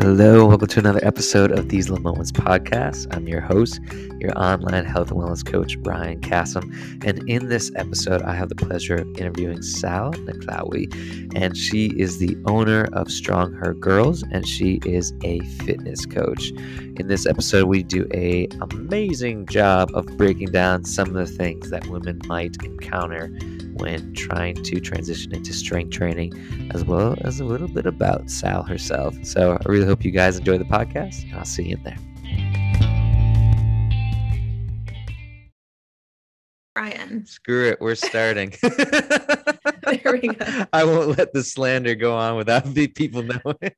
Hello, welcome to another episode of These Little Moments podcast. I'm your host, your online health and wellness coach, Ryan Kassem. And in this episode, I have the pleasure of interviewing Sal Naklawi. And she is the owner of Strong Her Girls, and she is a fitness coach. In this episode, we do a amazing job of breaking down some of the things that women might encounter when trying to transition into strength training, as well as a little bit about Sal herself. So I really hope you guys enjoy the podcast, and I'll see you in there. Ryan. Screw it, we're starting. there we go. I won't let the slander go on without the people knowing.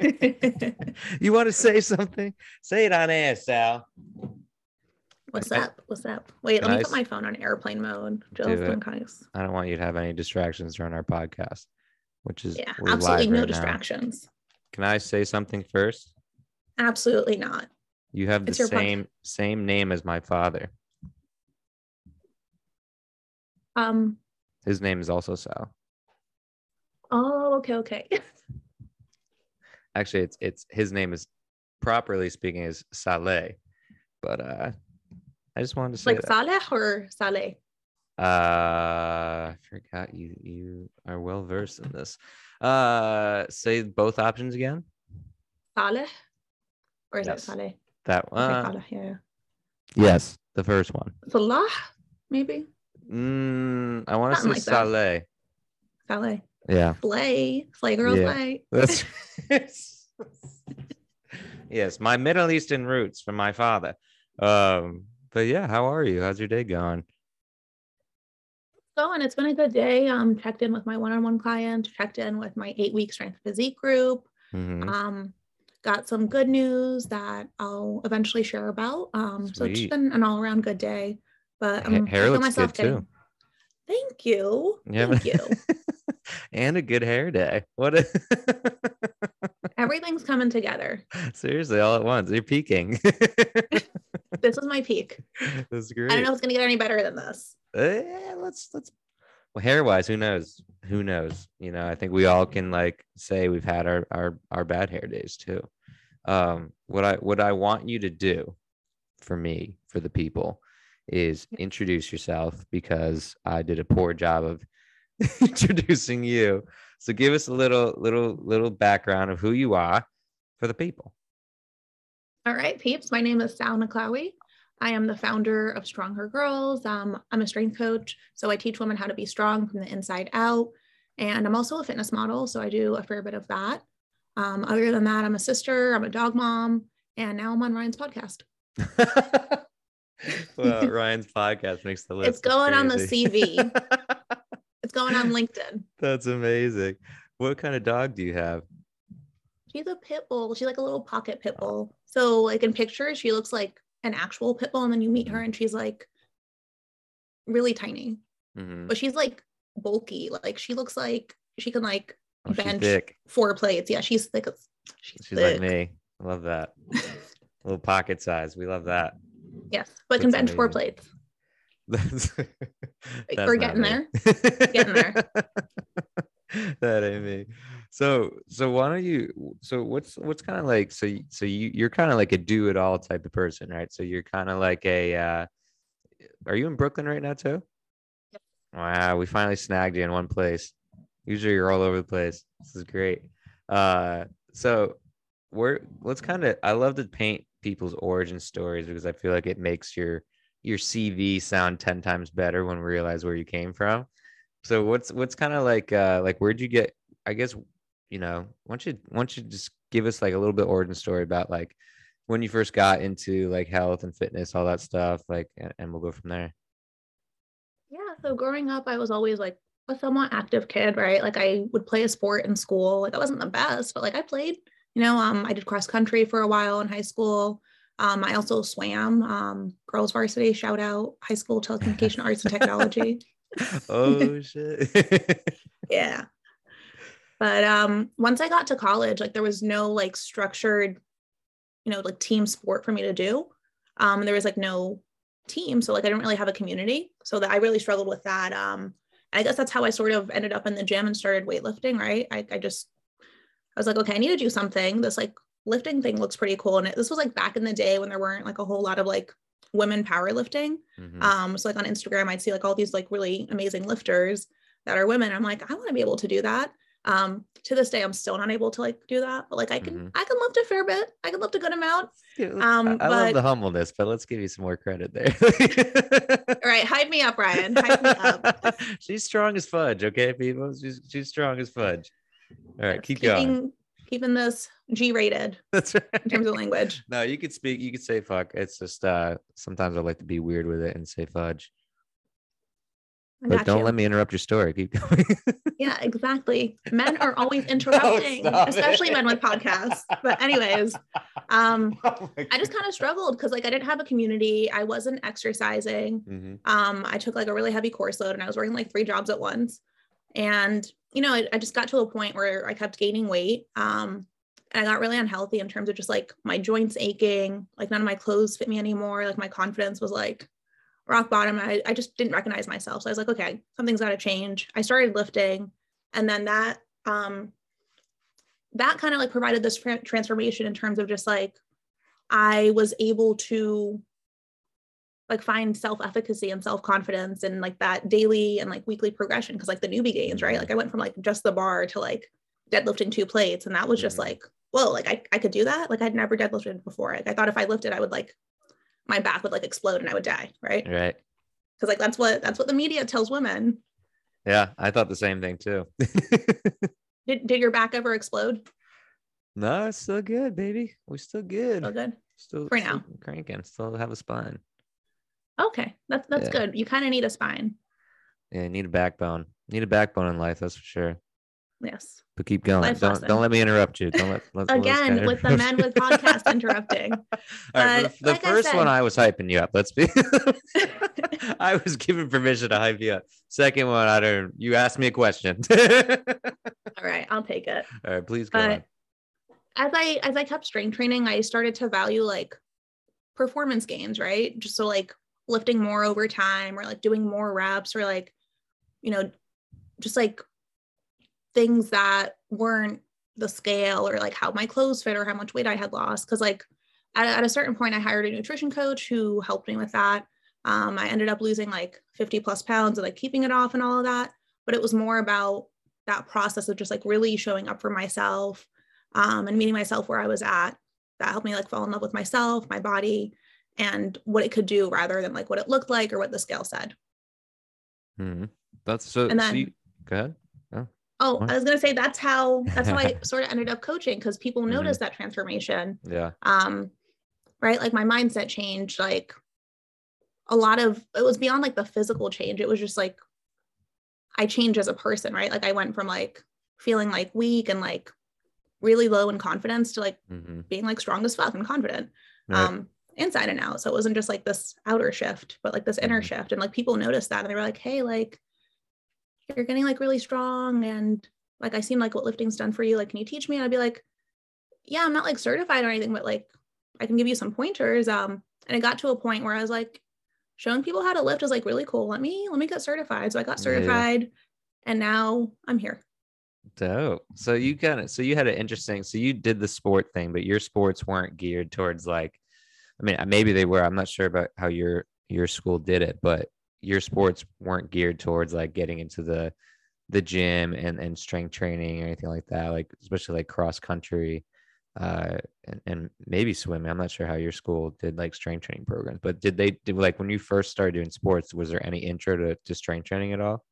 you want to say something? Say it on air, Sal. What's up? What's up? Wait, let me put my phone on airplane mode. I don't want you to have any distractions during our podcast, which is yeah, absolutely no right distractions. Now. Can I say something first? Absolutely not. You have the same podcast. same name as my father. Um. His name is also Sal. Oh, okay, okay. Actually, it's it's his name is properly speaking is Saleh, but uh I just wanted to say like that. Saleh or Saleh. Uh, I forgot you. You are well versed in this. Uh, say both options again. Saleh, or is yes. it Saleh? That one. Okay, Saleh, yeah. Yes, the first one. Salah, maybe. Mm, I want to say like Saleh. Saleh. Yeah. Slay, slay girl, yeah. slay. That's. yes, my Middle Eastern roots from my father. Um, but yeah, how are you? How's your day going? Going. It's been a good day. Um, checked in with my one-on-one client. Checked in with my eight-week strength physique group. Mm-hmm. Um, got some good news that I'll eventually share about. Um, so it's been an all-around good day. But um, hair looks good getting... too. Thank you. Yeah, Thank you. and a good hair day. What? A... Everything's coming together. Seriously, all at once. You're peaking this is my peak. That's great. I don't know if it's gonna get any better than this. Uh, let's let's. Well, hair wise, who knows? Who knows? You know, I think we all can like say we've had our our our bad hair days too. Um, what I what I want you to do for me for the people is introduce yourself because I did a poor job of introducing you. So give us a little little little background of who you are for the people. All right, peeps. My name is Sal Naklawi. I am the founder of Stronger Girls. Um, I'm a strength coach, so I teach women how to be strong from the inside out. And I'm also a fitness model, so I do a fair bit of that. Um, other than that, I'm a sister, I'm a dog mom, and now I'm on Ryan's podcast. well, Ryan's podcast makes the list. It's going on the CV. going on LinkedIn. That's amazing. What kind of dog do you have? she's a pit bull. She's like a little pocket pit bull. So like in pictures, she looks like an actual pit bull, and then you meet her and she's like really tiny, mm-hmm. but she's like bulky. Like she looks like she can like oh, bench four plates. Yeah, she's thick. She's, she's thick. like me. I love that. little pocket size. We love that. Yes, but That's can bench amazing. four plates. That's, That's We're getting there. getting there. that ain't me. So so why don't you so what's what's kind of like so so you you're kind of like a do it all type of person, right? So you're kind of like a uh are you in Brooklyn right now too? Yep. Wow, we finally snagged you in one place. Usually you're all over the place. This is great. Uh so we're let's kind of I love to paint people's origin stories because I feel like it makes your your CV sound 10 times better when we realize where you came from. So what's what's kind of like uh like where'd you get I guess you know, why don't you why don't you just give us like a little bit origin story about like when you first got into like health and fitness, all that stuff, like, and, and we'll go from there. Yeah. So growing up, I was always like a somewhat active kid, right? Like I would play a sport in school. Like I wasn't the best, but like I played. You know, um, I did cross country for a while in high school. Um, I also swam. Um, girls varsity, shout out high school telecommunication arts and technology. oh shit. yeah. But um, once I got to college, like there was no like structured, you know, like team sport for me to do. Um, there was like no team, so like I didn't really have a community. So that I really struggled with that. Um, I guess that's how I sort of ended up in the gym and started weightlifting. Right? I, I just I was like, okay, I need to do something. This like lifting thing looks pretty cool. And it, this was like back in the day when there weren't like a whole lot of like women powerlifting. Mhm. Um, so like on Instagram, I'd see like all these like really amazing lifters that are women. I'm like, I want to be able to do that. Um, to this day, I'm still not able to like do that, but like I can, Mhm. I can lift a fair bit. I can lift a good amount. Um, I, I love the humbleness, but let's give you some more credit there. All right, hype me up, Ryan. Hype me up. she's strong as fudge, okay, people. She's she's strong as fudge. All right, keep keeping, going. Keeping this G rated That's right. in terms of language. No, you could speak. You could say fuck. It's just uh sometimes I like to be weird with it and say fudge. But don't you. let me interrupt your story. Keep going. Yeah, exactly. Men are always interrupting, stop especially it. men with podcasts. But anyways, um, Oh I just kind of struggled because like I didn't have a community. I wasn't exercising. Mhm. Um, I took like a really heavy course load and I was working like three jobs at once. And you know, I, I just got to a point where I kept gaining weight. Um, I got really unhealthy in terms of just like my joints aching, like none of my clothes fit me anymore. Like my confidence was like rock bottom. I, I just didn't recognize myself. So I was like, okay, something's got to change. I started lifting. And then that, um, that kind of like provided this tran- transformation in terms of just like, I was able to like find self-efficacy and self-confidence and like that daily and like weekly progression. Cause like the newbie gains, right? Like I went from like just the bar to like deadlifting two plates. And that was just Mhm. like, whoa, like I, I could do that. Like I'd never deadlifted before. Like I thought if I lifted, I would like my back would like explode and I would die. Right. Right. Cause like that's what that's what the media tells women. Yeah, I thought the same thing too. Did, did your back ever explode? no, it's still good, baby. We're still good. Oh good. Still For still now. cranking. Still have a spine. Okay. That's that's Yeah. good. You kind of need a spine. Yeah, you need a backbone. Need a backbone in life, that's for sure. Yes. But keep going. Life don't lesson. don't let me interrupt you. Don't let, let let Again, kinda with the men with podcast interrupting. All right, for the, like I first one, I was hyping you up. Let's be. I was given permission to hype you up. Second one, I don't. You asked me a question. All All right, I'll take it. All right, please go on. As I as I kept strength training, I started to value like performance gains, right? Just so like lifting more over time or like doing more reps or like, you know, just like things that weren't the scale or like how my clothes fit or how much weight I had lost. Cause like at, at a certain point, I hired a nutrition coach who helped me with that. Um, I ended up losing like 50 plus pounds and like keeping it off and all of that. But it was more about that process of just like really showing up for myself um, and meeting myself where I was at. That helped me like fall in love with myself, my body, and what it could do rather than like what it looked like or what the scale said. Mhm. That's so. And then- you- go ahead. Oh? I was gonna say that's how that's how I sort of ended up coaching because people Mhm. noticed that transformation. Yeah. Um, right, like my mindset changed. Like a lot of it was beyond like the physical change. It was just like I changed as a person, right? Like I went from like feeling like weak and like really low in confidence to like hmm being like strong as fuck and confident. Right. um inside and out so it wasn't just like this outer shift but like this inner Mhm. shift and like people noticed that and they were like hey like you're getting like really strong and like i seen like what lifting's done for you like can you teach me and i'd be like yeah i'm not like certified or anything but like i can give you some pointers um and it got to a point where i was like showing people how to lift is like really cool let me let me get certified so i got Yeah. certified and now i'm here Dope. So you kind of so you had an interesting so you did the sport thing, but your sports weren't geared towards like I mean maybe they were. I'm not sure about how your your school did it, but your sports weren't geared towards like getting into the the gym and and strength training or anything like that, like especially like cross country uh and, and maybe swimming. I'm not sure how your school did like strength training programs, but did they did like when you first started doing sports, was there any intro to, to strength training at all?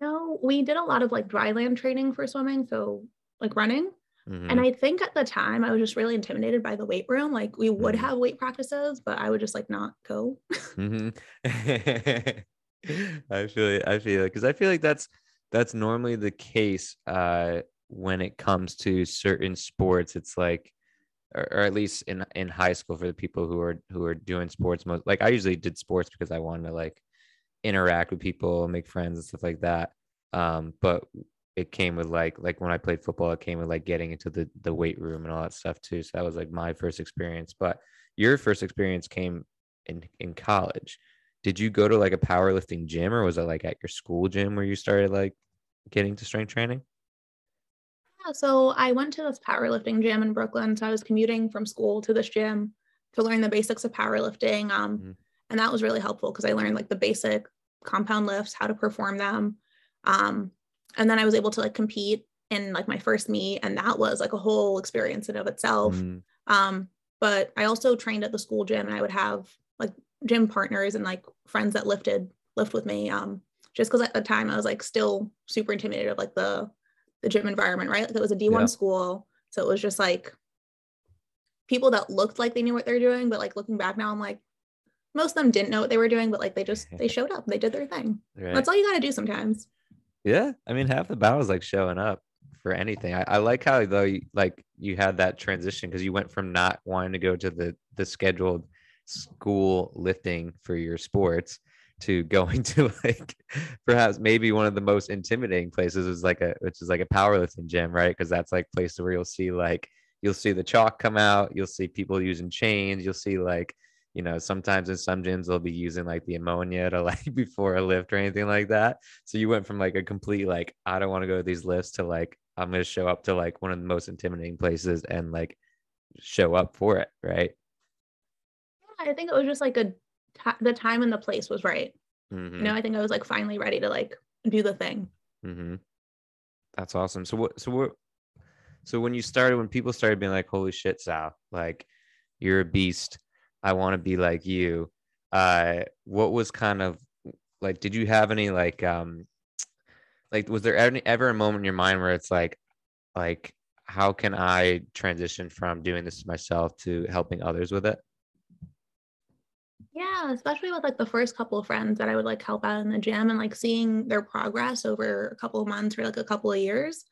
no we did a lot of like dry land training for swimming so like running Mhm. And I think at the time I was just really intimidated by the weight room. Like we would Mhm. have weight practices, but I would just like not go. hmm I feel it. I feel it because I feel like that's that's normally the case uh, when it comes to certain sports. It's like, or, or at least in in high school for the people who are who are doing sports. Most like I usually did sports because I wanted to like interact with people, make friends and stuff like that. Um, but it came with like like when I played football, it came with like getting into the the weight room and all that stuff too. So that was like my first experience. But your first experience came in in college. Did you go to like a powerlifting gym or was it like at your school gym where you started like getting to strength training? Yeah, so I went to this powerlifting gym in Brooklyn. So I was commuting from school to this gym to learn the basics of powerlifting. Um, mm-hmm. And that was really helpful because I learned like the basic compound lifts, how to perform them. Um, and then I was able to like compete in like my first meet, and that was like a whole experience in of itself. Mm-hmm. Um, but I also trained at the school gym, and I would have like gym partners and like friends that lifted lift with me. Um, just because at the time I was like still super intimidated of like the the gym environment, right? Like it was a D1 yeah. school. So it was just like people that looked like they knew what they're doing, but like looking back now, I'm like, most of them didn't know what they were doing, but like they just they showed up, they did their thing. Right. That's all you gotta do sometimes. Yeah. I mean half the battle is like showing up for anything. I, I like how though you, like you had that transition because you went from not wanting to go to the the scheduled school lifting for your sports to going to like perhaps maybe one of the most intimidating places is like a which is like a powerlifting gym right because that's like place where you'll see like you'll see the chalk come out you'll see people using chains you'll see like you know sometimes in some gyms they'll be using like the ammonia to like before a lift or anything like that so you went from like a complete like i don't want to go to these lifts to like i'm going to show up to like one of the most intimidating places and like show up for it right i think it was just like a the time and the place was right. Mm-hmm. You know, I think I was like finally ready to like do the thing. Mm-hmm. That's awesome. So what? So what? So when you started, when people started being like, "Holy shit, Sal! Like, you're a beast. I want to be like you." Uh, what was kind of like? Did you have any like, um, like, was there any ever a moment in your mind where it's like, like, how can I transition from doing this myself to helping others with it? Yeah, especially with like the first couple of friends that I would like help out in the gym and like seeing their progress over a couple of months or like a couple of years.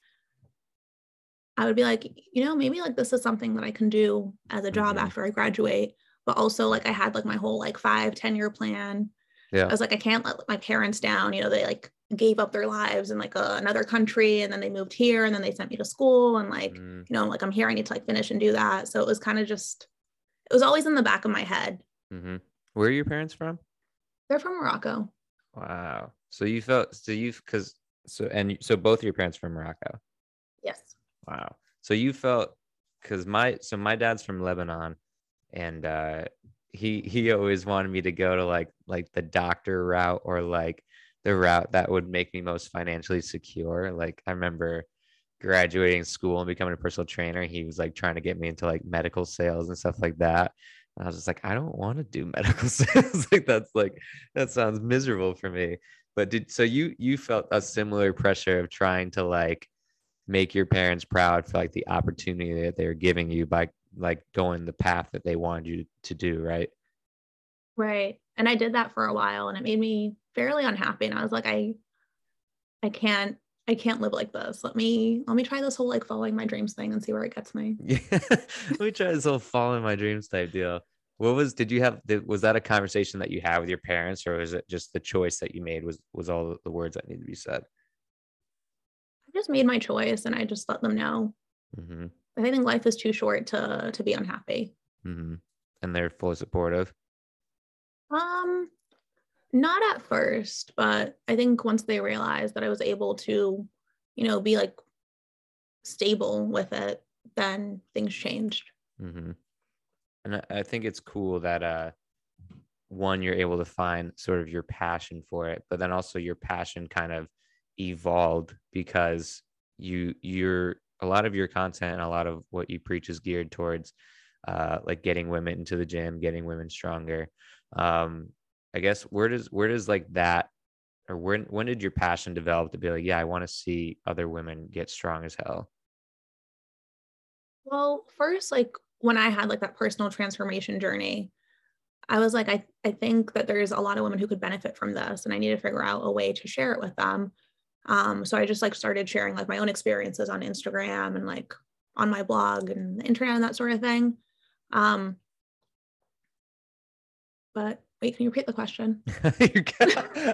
I would be like, you know, maybe like this is something that I can do as a job mm-hmm. after I graduate. But also like I had like my whole like five ten year plan. Yeah. I was like, I can't let my parents down. You know, they like gave up their lives in like a, another country and then they moved here and then they sent me to school and like, mm. you know, like I'm here, I need to like finish and do that. So it was kind of just, it was always in the back of my head. Mm-hmm. Where are your parents from? They're from Morocco. Wow. So you felt so you've, because so and so both your parents from Morocco. Yes. Wow. So you felt because my so my dad's from Lebanon, and uh, he he always wanted me to go to like like the doctor route or like the route that would make me most financially secure. Like I remember graduating school and becoming a personal trainer, he was like trying to get me into like medical sales and stuff like that. And I was just like, I don't want to do medical sales. like that's like that sounds miserable for me. But did so you you felt a similar pressure of trying to like make your parents proud for like the opportunity that they're giving you by like going the path that they wanted you to do, right? Right. And I did that for a while and it made me fairly unhappy. And I was like, I I can't I can't live like this. Let me let me try this whole like following my dreams thing and see where it gets me. Yeah, let me try this whole following my dreams type deal. What was did you have was that a conversation that you had with your parents or was it just the choice that you made was was all the words that need to be said? I just made my choice and I just let them know. Mm-hmm. I think life is too short to to be unhappy. Mm-hmm. And they're fully supportive. Um, not at first, but I think once they realized that I was able to, you know, be like stable with it, then things changed. Mm-hmm. And I think it's cool that uh, one you're able to find sort of your passion for it, but then also your passion kind of evolved because you you're a lot of your content and a lot of what you preach is geared towards uh, like getting women into the gym, getting women stronger. Um, I guess where does where does like that or when when did your passion develop to be like, yeah, I want to see other women get strong as hell? Well, first, like when I had like that personal transformation journey, I was like, I, I think that there's a lot of women who could benefit from this, and I need to figure out a way to share it with them. Um, so I just like started sharing like my own experiences on Instagram and like on my blog and the internet and that sort of thing. Um, but Wait, can you repeat the question?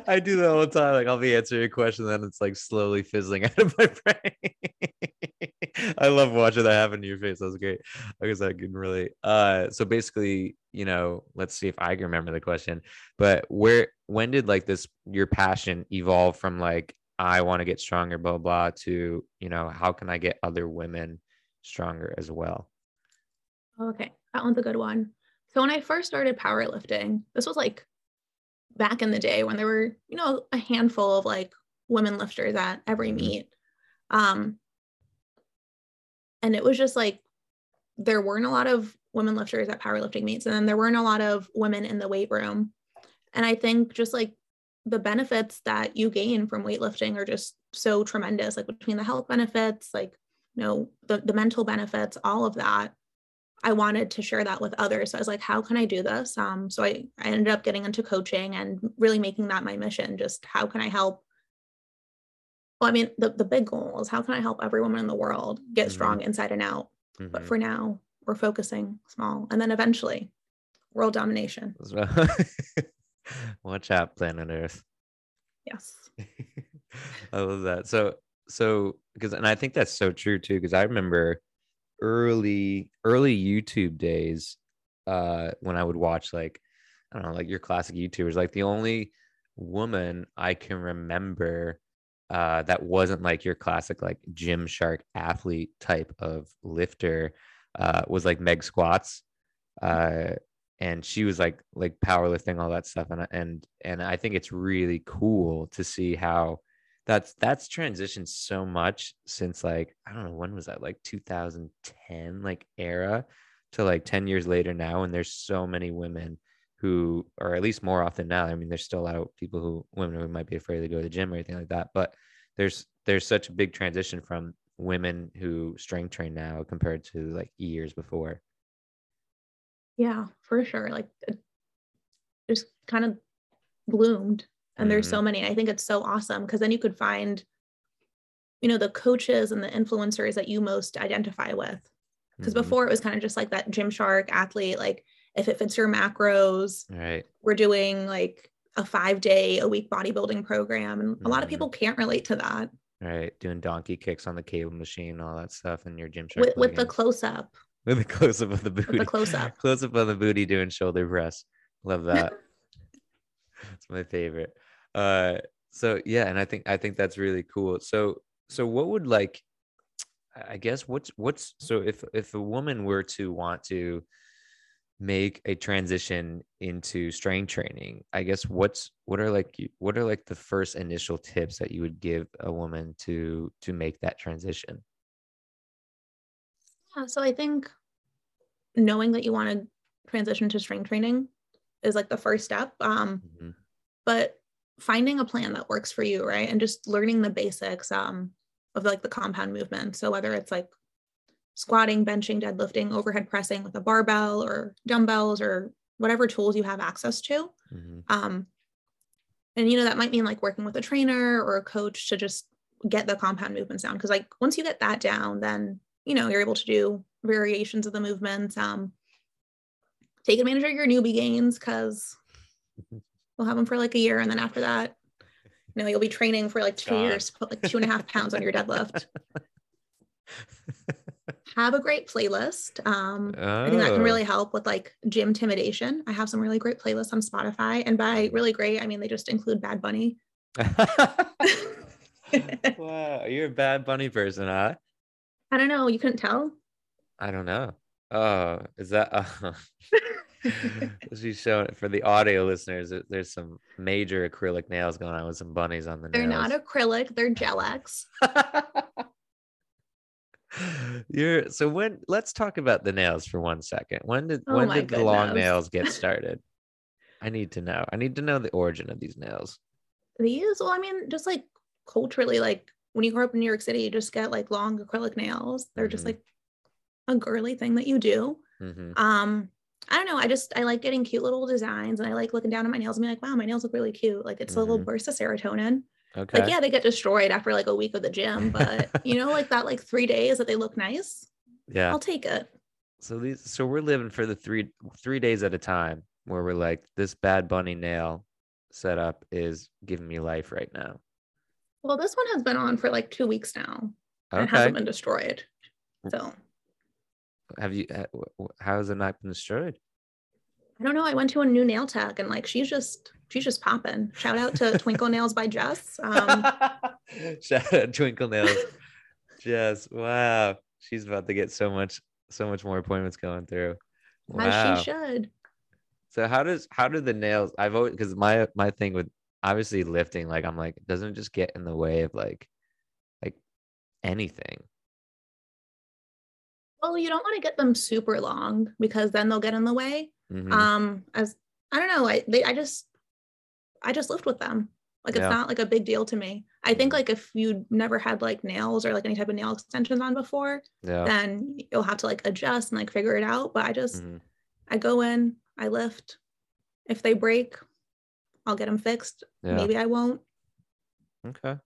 I do that all the time. Like I'll be answering a question, then it's like slowly fizzling out of my brain. I love watching that happen to your face. That's great. I guess I can really. Uh, so basically, you know, let's see if I can remember the question. But where, when did like this your passion evolve from like I want to get stronger, blah blah, to you know how can I get other women stronger as well? Okay, that one's a good one. So when I first started powerlifting, this was like back in the day when there were, you know, a handful of like women lifters at every Mhm. meet. Um, and it was just like there weren't a lot of women lifters at powerlifting meets, and then there weren't a lot of women in the weight room. And I think just like the benefits that you gain from weightlifting are just so tremendous, like between the health benefits, like you know, the, the mental benefits, all of that. I wanted to share that with others. So I was like, how can I do this? Um, so I, I ended up getting into coaching and really making that my mission. Just how can I help? Well, I mean, the, the big goal is how can I help every woman in the world get Mhm. strong inside and out? But Mhm. for now, we're focusing small. And then eventually, world domination. Watch out, planet Earth. Yes. I love that. So, so because, and I think that's so true too. Because I remember early, early YouTube days, uh, when I would watch like, I don't know, like your classic YouTubers. Like the only woman I can remember uh, that wasn't like your classic like Gymshark athlete type of lifter uh, was like Meg Squats. Uh, and she was like like powerlifting all that stuff and and and I think it's really cool to see how that's that's transitioned so much since like I don't know when was that? Like 2010 like era to like 10 years later now and there's so many women who or at least more often now I mean there's still a lot of people who women who might be afraid to go to the gym or anything like that but there's there's such a big transition from women who strength train now compared to like years before Yeah, for sure. Like it just kind of bloomed. And there's so many. I think it's so awesome because then you could find, you know, the coaches and the influencers that you most identify with. Because Mhm. before it was kind of just like that Gymshark athlete, like if it fits your macros, right we're doing like a five day a week bodybuilding program. And a lot of Mhm. people can't relate to that right doing donkey kicks on the cable machine all that stuff in your gym with, with the close up. with the close up of the booty. close up. close up of the booty doing shoulder press. Love that. It's my favorite. Uh so yeah and i think i think that's really cool. So so what would like i guess what's what's so if if a woman were to want to make a transition into strength training i guess what's what are like what are like the first initial tips that you would give a woman to to make that transition Yeah, so I think knowing that you want to transition to strength training is like the first step. Um, Mhm. but finding a plan that works for you, right? And just learning the basics um, of like the compound movement. So whether it's like squatting, benching, deadlifting, overhead pressing with a barbell or dumbbells or whatever tools you have access to. Mhm. Um, and you know that might mean like working with a trainer or a coach to just get the compound movements down. Because like once you get that down, then you know you're able to do variations of the movements. Um, take advantage of your newbie gains because we'll have them for like a year, and then after that, you know you'll be training for like two Gone. years, to put like two and a half pounds on your deadlift. Have a great playlist. Um, I think that can Oh. really help with like gym intimidation. I have some really great playlists on Spotify, and by really great, I mean they just include Bad Bunny. wow, you're a Bad Bunny person, huh? I don't know. You couldn't tell. I don't know. Oh, is that? Uh, she's showing it for the audio listeners. There's some major acrylic nails going on with some bunnies on the They're nails. not acrylic. They're Gel-X. You're so when let's talk about the nails for one second. When did Oh when did the long nails get started? I need to know. I need to know the origin of these nails. These, well, I mean, just like culturally, like when you grow up in New York City, you just get like long acrylic nails. They're just Mhm. like a girly thing that you do. Mhm. Um, I don't know. I just I like getting cute little designs, and I like looking down at my nails and being like, wow, my nails look really cute. Like it's a little burst of serotonin. Okay. Like yeah, they get destroyed after like a week of the gym, but you know, like that like three days that they look nice, yeah. I'll take it. So these so we're living for the three three days at a time where we're like this Bad Bunny nail setup is giving me life right now. Well, this one has been on for like two weeks now. and It hasn't been destroyed. So Have you ha- wh- wh- how has it not been destroyed? I don't know. I went to a new nail tech and like she's just she's just popping. Shout out to Twinkle Nails by Jess. Um, Shout out Twinkle Nails. Jess. Wow. She's about to get so much so much more appointments going through. Wow. As she should. So how does how do the nails I've always because my my thing with obviously lifting, like I'm like, doesn't it just get in the way of like like anything? Well, you don't want to get them super long because then they'll get in the way. Mhm. Um, as I don't know, I they I just I just lift with them. Like it's Yeah. not like a big deal to me. I think Mhm. like if you never had like nails or like any type of nail extensions on before, yeah. then you'll have to like adjust and like figure it out. But I just Mhm. I go in, I lift. If they break, I'll get them fixed. Yeah. Maybe I won't. Okay.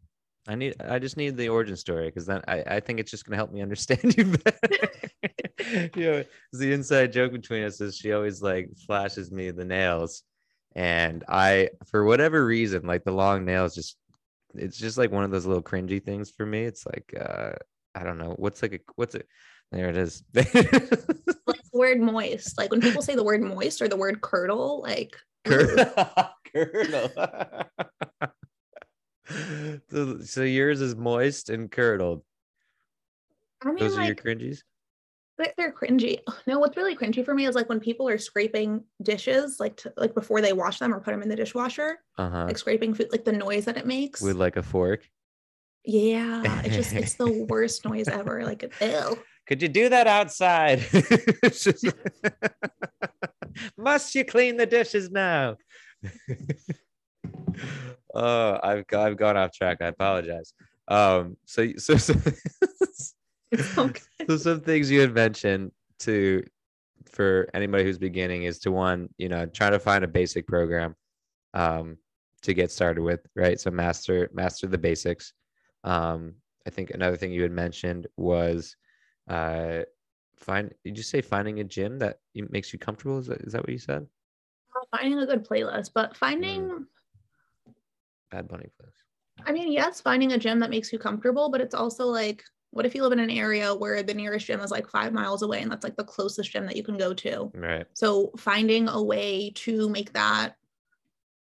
I need I just need the origin story because then I, I think it's just gonna help me understand you better. you know, the inside joke between us is she always like flashes me the nails. And I for whatever reason, like the long nails just it's just like one of those little cringy things for me. It's like uh I don't know what's like a what's it there it is. Like the word moist. Like when people say the word moist or the word curdle, like Cur- curdle. so, so yours is moist and curdled. I mean, Those are your cringies. they're, they're cringy. No, what's really cringy for me is like when people are scraping dishes, like to, like before they wash them or put them in the dishwasher, Uh huh. like scraping food, like the noise that it makes. With like a fork. yeah, it's just it's the worst noise ever. Like ew. Could you do that outside? It's just- Must you clean the dishes now? oh, I've I've gone off track. I apologize. Um, so so so, okay. so some things you had mentioned to for anybody who's beginning is to one, you know, try to find a basic program um to get started with, right? So master master the basics. Um, I think another thing you had mentioned was uh find did you say finding a gym that makes you comfortable? Is that, is that what you said? Finding a good playlist, but finding Mm. Bad Bunny place. I mean, yes, finding a gym that makes you comfortable, but it's also like, what if you live in an area where the nearest gym is like five miles away and that's like the closest gym that you can go to? Right. So finding a way to make that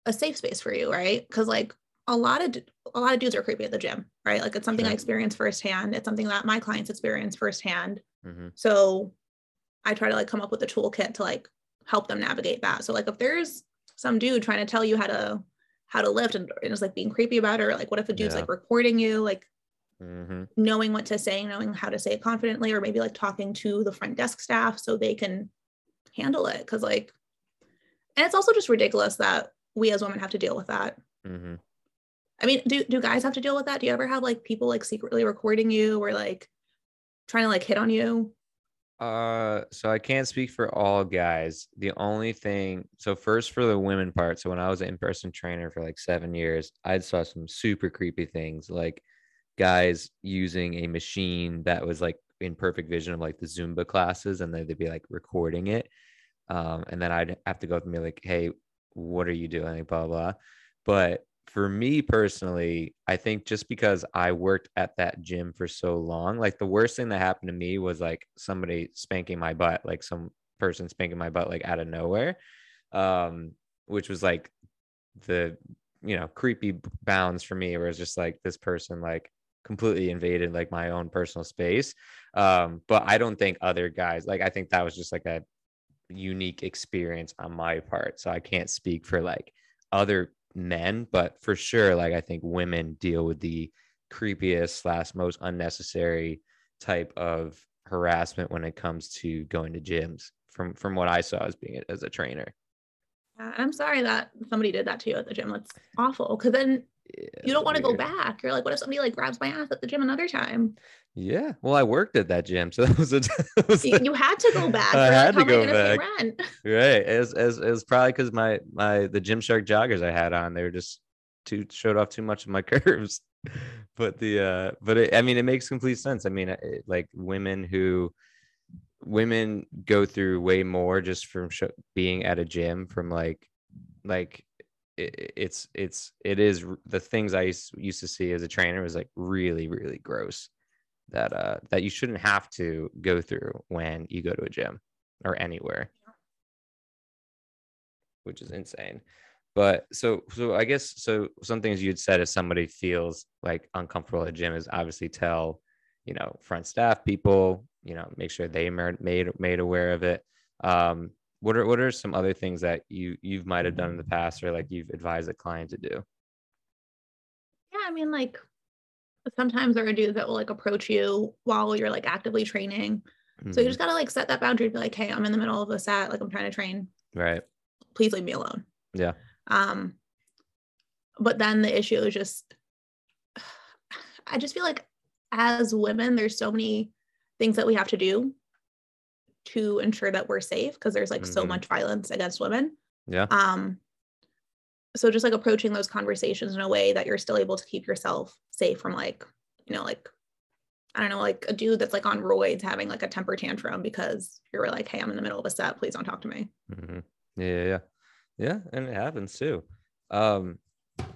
a safe space for you, right? Because like a lot of a lot of dudes are creepy at the gym, right? Like it's something I Sure. experienced firsthand. It's something that my clients experience firsthand. hmm So I try to like come up with a toolkit to like help them navigate that. So like if there's some dude trying to tell you how to how to lift and, and is like being creepy about it, or like what if a dude's Yeah. like recording you, like hmm knowing what to say, knowing how to say it confidently, or maybe like talking to the front desk staff so they can handle it. Cause like, and it's also just ridiculous that we as women have to deal with that. hmm I mean, do do guys have to deal with that? Do you ever have like people like secretly recording you or like trying to like hit on you? Uh, so I can't speak for all guys. The only thing, so first for the women part. So when I was an in-person trainer for like seven years, I saw some super creepy things, like guys using a machine that was like in perfect vision of like the Zumba classes, and they'd be like recording it. Um, and then I'd have to go up and be like, "Hey, what are you doing?" Blah blah. But for me personally, I think just because I worked at that gym for so long, like the worst thing that happened to me was like somebody spanking my butt, like some person spanking my butt like out of nowhere. Um, which was like the you know, creepy bounds for me where it's just like this person like completely invaded like my own personal space. Um, but I don't think other guys like I think that was just like a unique experience on my part. So I can't speak for like other men, but for sure, like I think women deal with the creepiest slash most unnecessary type of harassment when it comes to going to gyms. From from what I saw as being as a trainer, Uh, I'm sorry that somebody did that to you at the gym. That's awful. Cause then you don't want to go back. You're like, what if somebody like grabs my ass at the gym another time? Yeah, well, I worked at that gym, so that was a, that was You, a- you had to go back. I You're had like, to go back. right. As as it was probably because my my the Gymshark joggers I had on, they were just too showed off too much of my curves. But the uh, but it, I mean, it makes complete sense. I mean, it, like women who women go through way more just from sh- being at a gym from like like it, it's it's it is the things I used, used to see as a trainer was like really really gross that uh that you shouldn't have to go through when you go to a gym or anywhere. which is insane. But so so I guess so some things you'd said if somebody feels like uncomfortable at gym is obviously tell, you know, front staff people, you know, make sure they made made aware of it. Um, what are what are some other things that you you might have done in the past or like you've advised a client to do? Yeah, I mean, like sometimes there are dudes that will like approach you while you're like actively training. Mm-hmm. So you mm-hmm. just gotta like set that boundary, and be like, hey, I'm in the middle of a set, like I'm trying to train. Right. Please leave me alone. Yeah. Um, but then the issue is just I just feel like as women, there's so many things that we have to do to ensure that we're safe because there's like mm-hmm. so much violence against women. Yeah. Um, so just like approaching those conversations in a way that you're still able to keep yourself safe from like you know like i don't know like a dude that's like on roids having like a temper tantrum because you're like hey i'm in the middle of a set please don't talk to me mm-hmm. yeah yeah yeah and it happens too um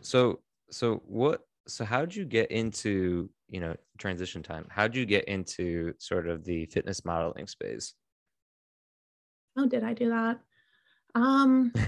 so so what so how'd you get into you know transition time how'd you get into sort of the fitness modeling space oh did i do that um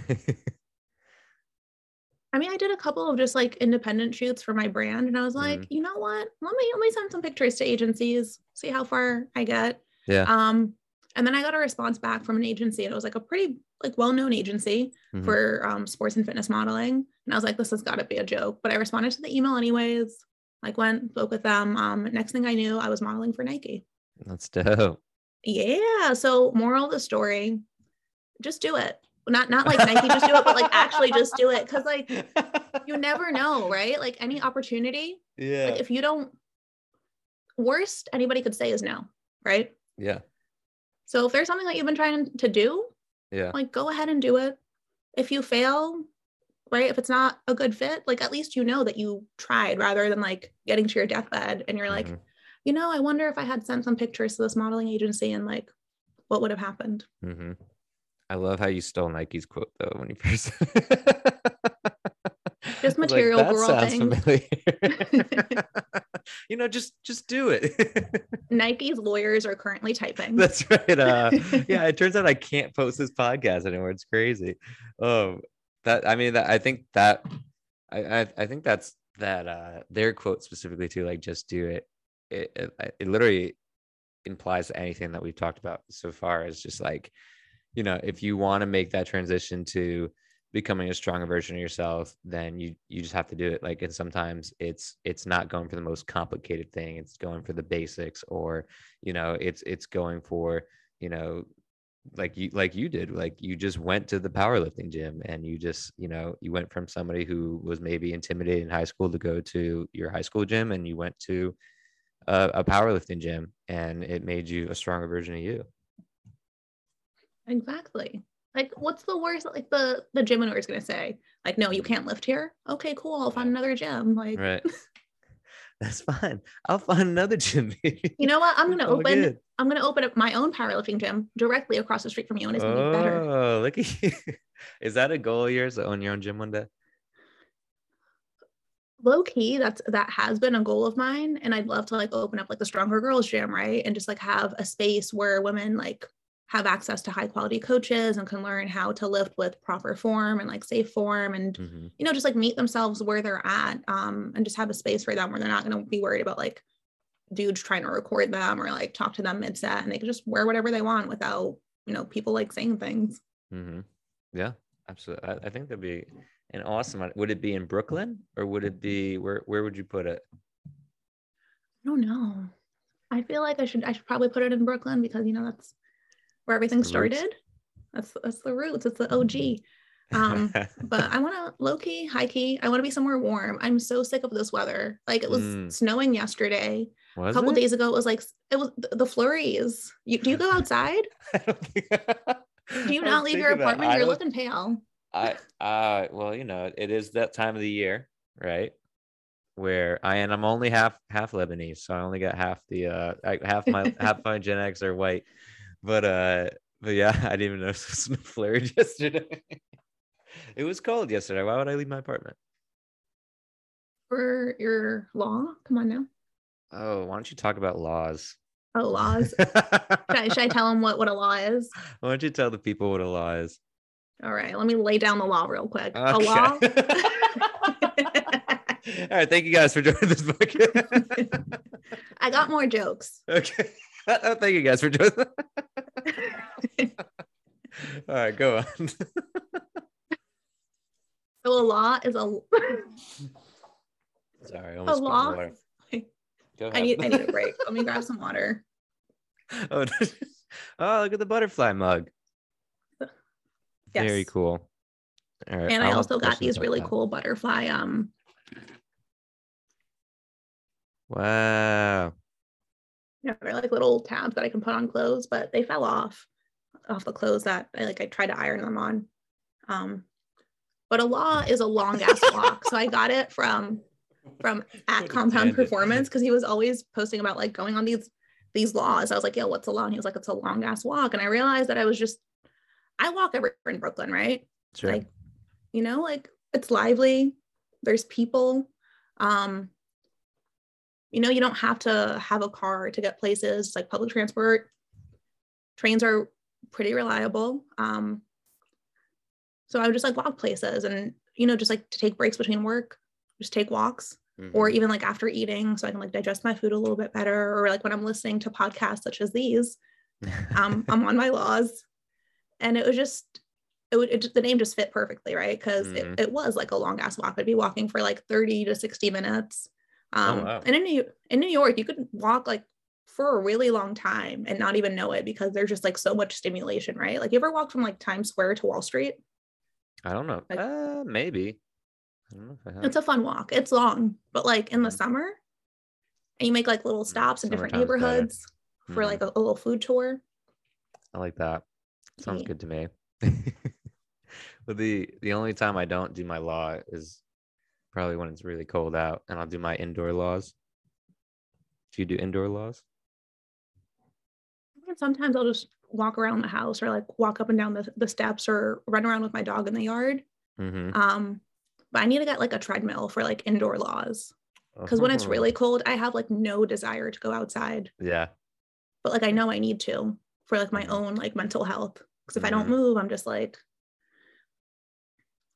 I mean, I did a couple of just like independent shoots for my brand, and I was like, mm-hmm. you know what? Let me let me send some pictures to agencies, see how far I get. Yeah. Um, and then I got a response back from an agency, and it was like a pretty like well-known agency mm-hmm. for um, sports and fitness modeling. And I was like, this has got to be a joke. But I responded to the email anyways. Like went spoke with them. Um, next thing I knew, I was modeling for Nike. That's dope. Yeah. So moral of the story, just do it not not like Nike just do it, but like actually just do it. Cause like you never know, right? Like any opportunity. Yeah. Like if you don't worst anybody could say is no, right? Yeah. So if there's something that you've been trying to do, yeah, like go ahead and do it. If you fail, right? If it's not a good fit, like at least you know that you tried rather than like getting to your deathbed and you're like, mm-hmm. You know, I wonder if I had sent some pictures to this modeling agency and like what would have happened. Mm-hmm. I love how you stole Nike's quote though when you first. just material like, girl familiar. you know, just just do it. Nike's lawyers are currently typing. That's right. Uh, yeah, it turns out I can't post this podcast anymore. It's crazy. Oh, that I mean, that I think that I I, I think that's that uh their quote specifically too. Like, just do it. It it, it literally implies anything that we've talked about so far is just like you know if you want to make that transition to becoming a stronger version of yourself then you you just have to do it. Like and sometimes it's it's not going for the most complicated thing. It's going for the basics or you know it's it's going for you know like you like you did like you just went to the powerlifting gym and you just you know you went from somebody who was maybe intimidated in high school to go to your high school gym and you went to a, a powerlifting gym and it made you a stronger version of you Exactly. Like, what's the worst? Like the the gym owner is gonna say, like, no, you can't lift here. Okay, cool. I'll find another gym. Like, right. That's fine. I'll find another gym. you know what? I'm gonna open. Good. I'm gonna open up my own powerlifting gym directly across the street from you, and it's gonna oh, be better. Oh, look at you! Is that a goal of yours to own your own gym one day? Low key, that's that has been a goal of mine, and I'd love to like open up like the Stronger Girls gym, right? And just like have a space where women like have access to high quality coaches and can learn how to lift with proper form and like safe form and mm-hmm. you know just like meet themselves where they're at um, and just have a space for them where they're not going to be worried about like dudes trying to record them or like talk to them mid set and they can just wear whatever they want without you know people like saying things mm-hmm. yeah absolutely I, I think that'd be an awesome would it be in brooklyn or would it be where where would you put it i don't know i feel like i should i should probably put it in brooklyn because you know that's where everything started. That's that's the roots. It's the OG. Um, but I want to low key, high key. I want to be somewhere warm. I'm so sick of this weather. Like it was mm. snowing yesterday. Was a couple it? days ago, it was like it was the flurries. You, do you go outside? do you not leave your apartment? You're looking pale. I uh well, you know, it is that time of the year, right? Where I and I'm only half half Lebanese, so I only got half the uh half my half my Gen X are white. But uh but yeah i didn't even know it was flurried yesterday. It was cold yesterday. Why would i leave my apartment? For your law? Come on now. Oh why don't you talk about laws? Oh laws. Should, I, should I tell them what what a law is? Why don't you tell the people what a law is All right, let me lay down the law real quick. A Okay. law. All right, thank you guys for joining this book. I got more jokes. okay. Oh, thank you guys for doing that. All right, go on. So a law is a. Sorry, I A almost spilled law. water. Go I need I need a break. Let me grab some water. oh, oh, look at the butterfly mug. Very cool. All right. And I'll I also got these really that. cool butterfly um Wow. Yeah, they're like little tabs that I can put on clothes, but they fell off off the clothes that I like I tried to iron them on. Um but a law is a long ass walk. So I got it from from at Compound. Performance because he was always posting about like going on these these laws. I was like, yo, what's a law? And he was like, it's a long ass walk. And I realized that I was just I walk everywhere in Brooklyn, right? Sure. Like, you know, like it's lively. There's people. Um, you know, you don't have to have a car to get places like public transport. Trains are pretty reliable. Um, so I would just like walk places and, you know, just like to take breaks between work, just take walks or Mhm. even like after eating so I can like digest my food a little bit better or like when I'm listening to podcasts such as these um, I'm on my laws. And it was just, it would, it, the name just fit perfectly, right? Because Mhm. it, it was like a long ass walk. I'd be walking for like 30 to 60 minutes. Um, Oh, wow. And in New, in New York, you could walk like for a really long time and not even know it because there's just like so much stimulation, right? Like you ever walk from like Times Square to Wall Street? I don't know. like- uh, maybe. I don't know if I have. It's a fun walk. It's long, but like in the Mhm. summer, and you make like little stops in different summertime's better. neighborhoods for Mhm. like a, a little food tour. I like that. Sounds good to me. but the the only time I don't do my law is probably when it's really cold out, and I'll do my indoor laws. Do you do indoor laws? And sometimes I'll just walk around the house or like walk up and down the, the steps or run around with my dog in the yard. Mm-hmm. Um, but I need to get like a treadmill for like indoor laws because when it's really cold, I have like no desire to go outside. yeah, But like I know I need to for like my own like mental health. Because if I don't Mhm. move, I'm just like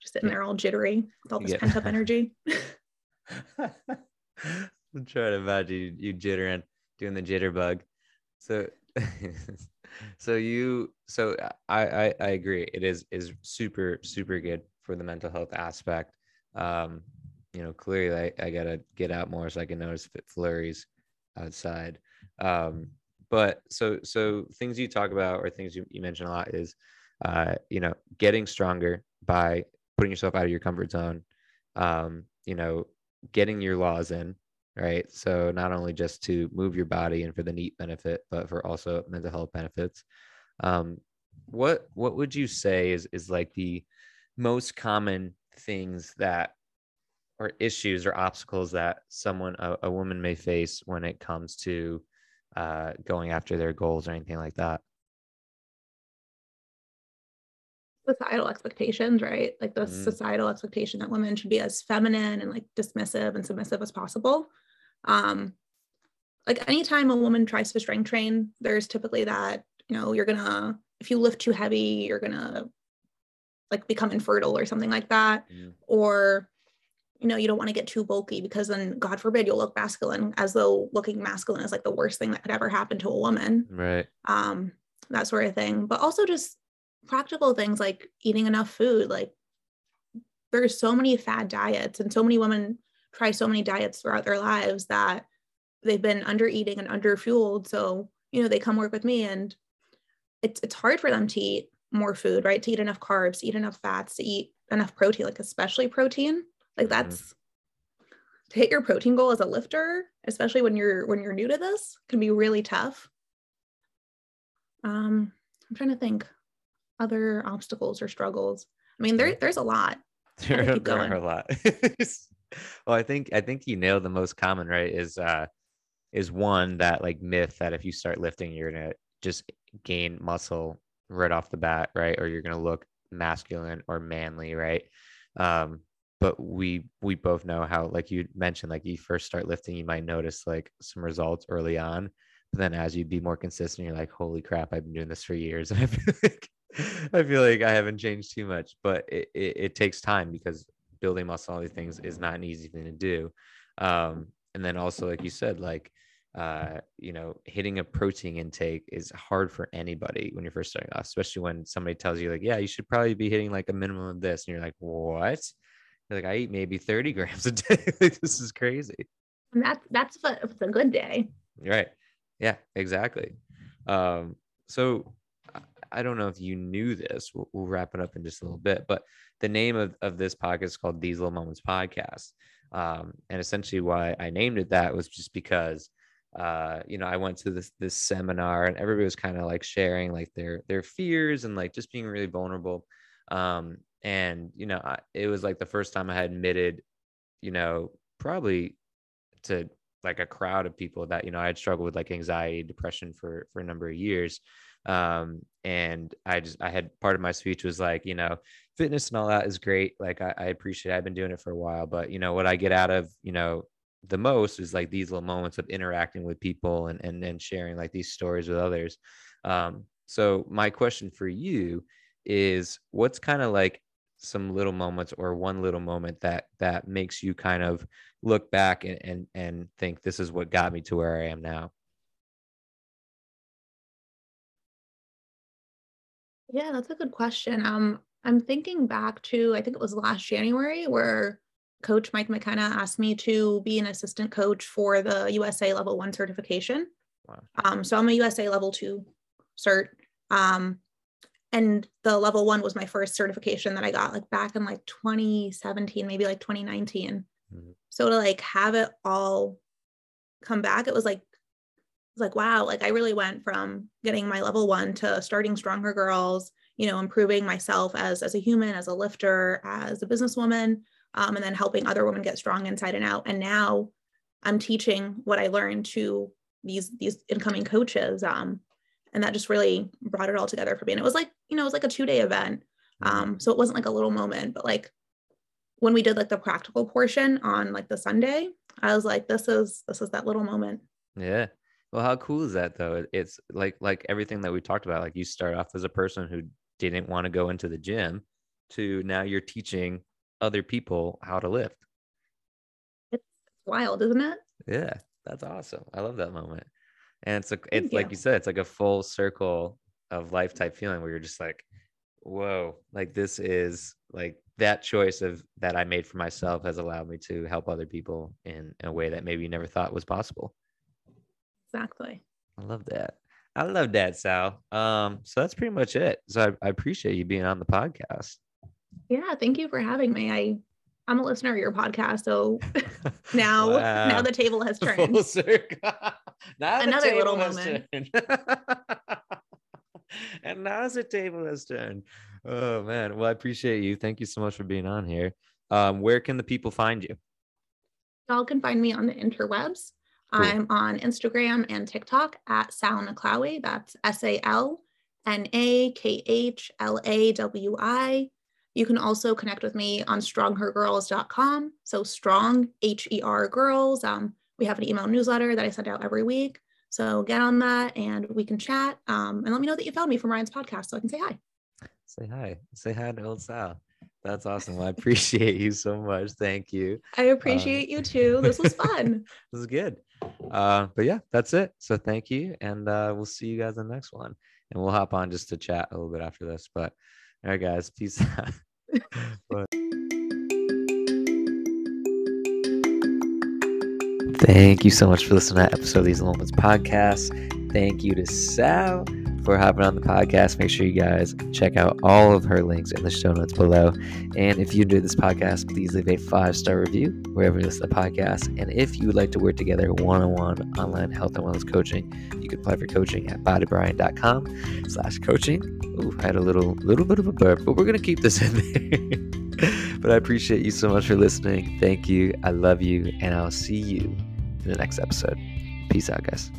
just sitting Yeah. there all jittery with all this get- pent up energy. I'm trying to imagine you, you jittering, doing the jitterbug. So, so you, so I, I, I agree. It is is super super good for the mental health aspect. Um, you know, clearly I, I gotta get out more so I can notice if it flurries outside. Um, but so so things you talk about or things you, you mention a lot is, uh, you know, getting stronger by putting yourself out of your comfort zone. Um, you know, getting your laws in, right? So not only just to move your body and for the neat benefit, but for also mental health benefits. Um, what what would you say is is like the most common things that or issues or obstacles that someone a, a woman may face when it comes to uh, going after their goals or anything like that? societal expectations, right? Like the Mhm. societal expectation that women should be as feminine and like dismissive and submissive as possible. Um, like anytime a woman tries to strength train, there's typically that, you know, you're gonna, if you lift too heavy, you're gonna like become infertile or something like that. Mm. Or, you know, you don't want to get too bulky because then God forbid you'll look masculine as though looking masculine is like the worst thing that could ever happen to a woman Right. um, that sort of thing. But also just practical things like eating enough food. Like there's so many fad diets, and so many women try so many diets throughout their lives that they've been under eating and under fueled. So you know they come work with me, and it's it's hard for them to eat more food, right? To eat enough carbs, to eat enough fats, to eat enough protein, like especially protein. Like Mhm. that's to hit your protein goal as a lifter, especially when you're when you're new to this, can be really tough. Um, I'm trying to think other obstacles or struggles. I mean, there there's a lot. there, there are a lot. well, I think I think you nailed the most common, right? Is uh is one that like myth that if you start lifting, you're gonna just gain muscle right off the bat, right? Or you're gonna look masculine or manly, right? Um, but we we both know how, like you mentioned, like you first start lifting, you might notice like some results early on, but then as you be more consistent, you're like, holy crap, I've been doing this for years, and I feel like I feel like I haven't changed too much, but it, it, it, takes time because building muscle, all these things is not an easy thing to do. Um, and then also, like you said, like, uh, you know, hitting a protein intake is hard for anybody when you're first starting off, especially when somebody tells you like, yeah, you should probably be hitting like a minimum of this. And you're like, what? You're like, I eat maybe 30 grams a day. this is crazy. And that's, that's a, it's a good day. Right. Yeah, exactly. Um, so I don't know if you knew this. We'll, we'll, wrap it up in just a little bit, but the name of, of this podcast is called These Little Moments Podcast. Um, and essentially why I named it that was just because uh, you know, I went to this this seminar and everybody was kind of like sharing like their their fears and like just being really vulnerable. Um, and you know, I, it was like the first time I had admitted, you know, probably to like a crowd of people that you know I had struggled with like anxiety, depression for for a number of years. Um, and I just I had part of my speech was like, you know, fitness and all that is great. Like I, I appreciate. It. I've been doing it for a while, but you know what I get out of you know the most is like these little moments of interacting with people and and, and sharing like these stories with others. Um, so my question for you is what's kind of like some little moments or one little moment that that makes you kind of look back and and, and think this is what got me to where I am now? Yeah, that's a good question. Um, I'm thinking back to I think it was last January where Coach Mike McKenna asked me to be an assistant coach for the USA Level One certification. Wow. Um, so I'm a USA Level Two cert. Um, and the level one was my first certification that I got like back in like 2017, maybe like 2019. Mm-hmm. So to like have it all come back, it was like was like wow like i really went from getting my level one to starting stronger girls you know improving myself as as a human as a lifter as a businesswoman um, and then helping other women get strong inside and out and now i'm teaching what i learned to these these incoming coaches um, and that just really brought it all together for me and it was like you know it was like a two day event mm-hmm. um, so it wasn't like a little moment but like when we did like the practical portion on like the sunday i was like this is this is that little moment yeah well, how cool is that though? It's like like everything that we talked about. Like you start off as a person who didn't want to go into the gym to now you're teaching other people how to lift. It's wild, isn't it? Yeah, that's awesome. I love that moment. And it's a it's like you said, it's like a full circle of life type feeling where you're just like, whoa, like this is like that choice of that I made for myself has allowed me to help other people in, in a way that maybe you never thought was possible. Exactly. I love that. I love that, Sal. Um, so that's pretty much it. So I, I appreciate you being on the podcast. Yeah, thank you for having me. I I'm a listener of your podcast, so now wow. now the table has turned. Full circle. now Another little moment. and now the table has turned. Oh man. Well, I appreciate you. Thank you so much for being on here. Um, where can the people find you? Y'all can find me on the interwebs Cool. I'm on Instagram and TikTok at Sal Nakhlawi. That's S A L N A K H L A W I. You can also connect with me on stronghergirls.com. So strong, H E R girls. Um, we have an email newsletter that I send out every week. So get on that and we can chat. Um, and let me know that you found me from Ryan's podcast so I can say hi. Say hi. Say hi to old Sal. That's awesome. I appreciate you so much. Thank you. I appreciate you too. This was fun. this is good. Uh, but yeah, that's it. So thank you. And uh, we'll see you guys in the next one. And we'll hop on just to chat a little bit after this. But all right, guys, peace out. Thank you so much for listening to that episode of These Moments podcast. Thank you to Sal for hopping on the podcast. Make sure you guys check out all of her links in the show notes below. And if you enjoyed this podcast, please leave a five star review wherever you listen to the podcast. And if you would like to work together one on one online health and wellness coaching, you can apply for coaching at bodybyryan.com slash coaching. Ooh, I had a little little bit of a burp, but we're gonna keep this in there. but I appreciate you so much for listening. Thank you. I love you, and I'll see you in the next episode. Peace out, guys.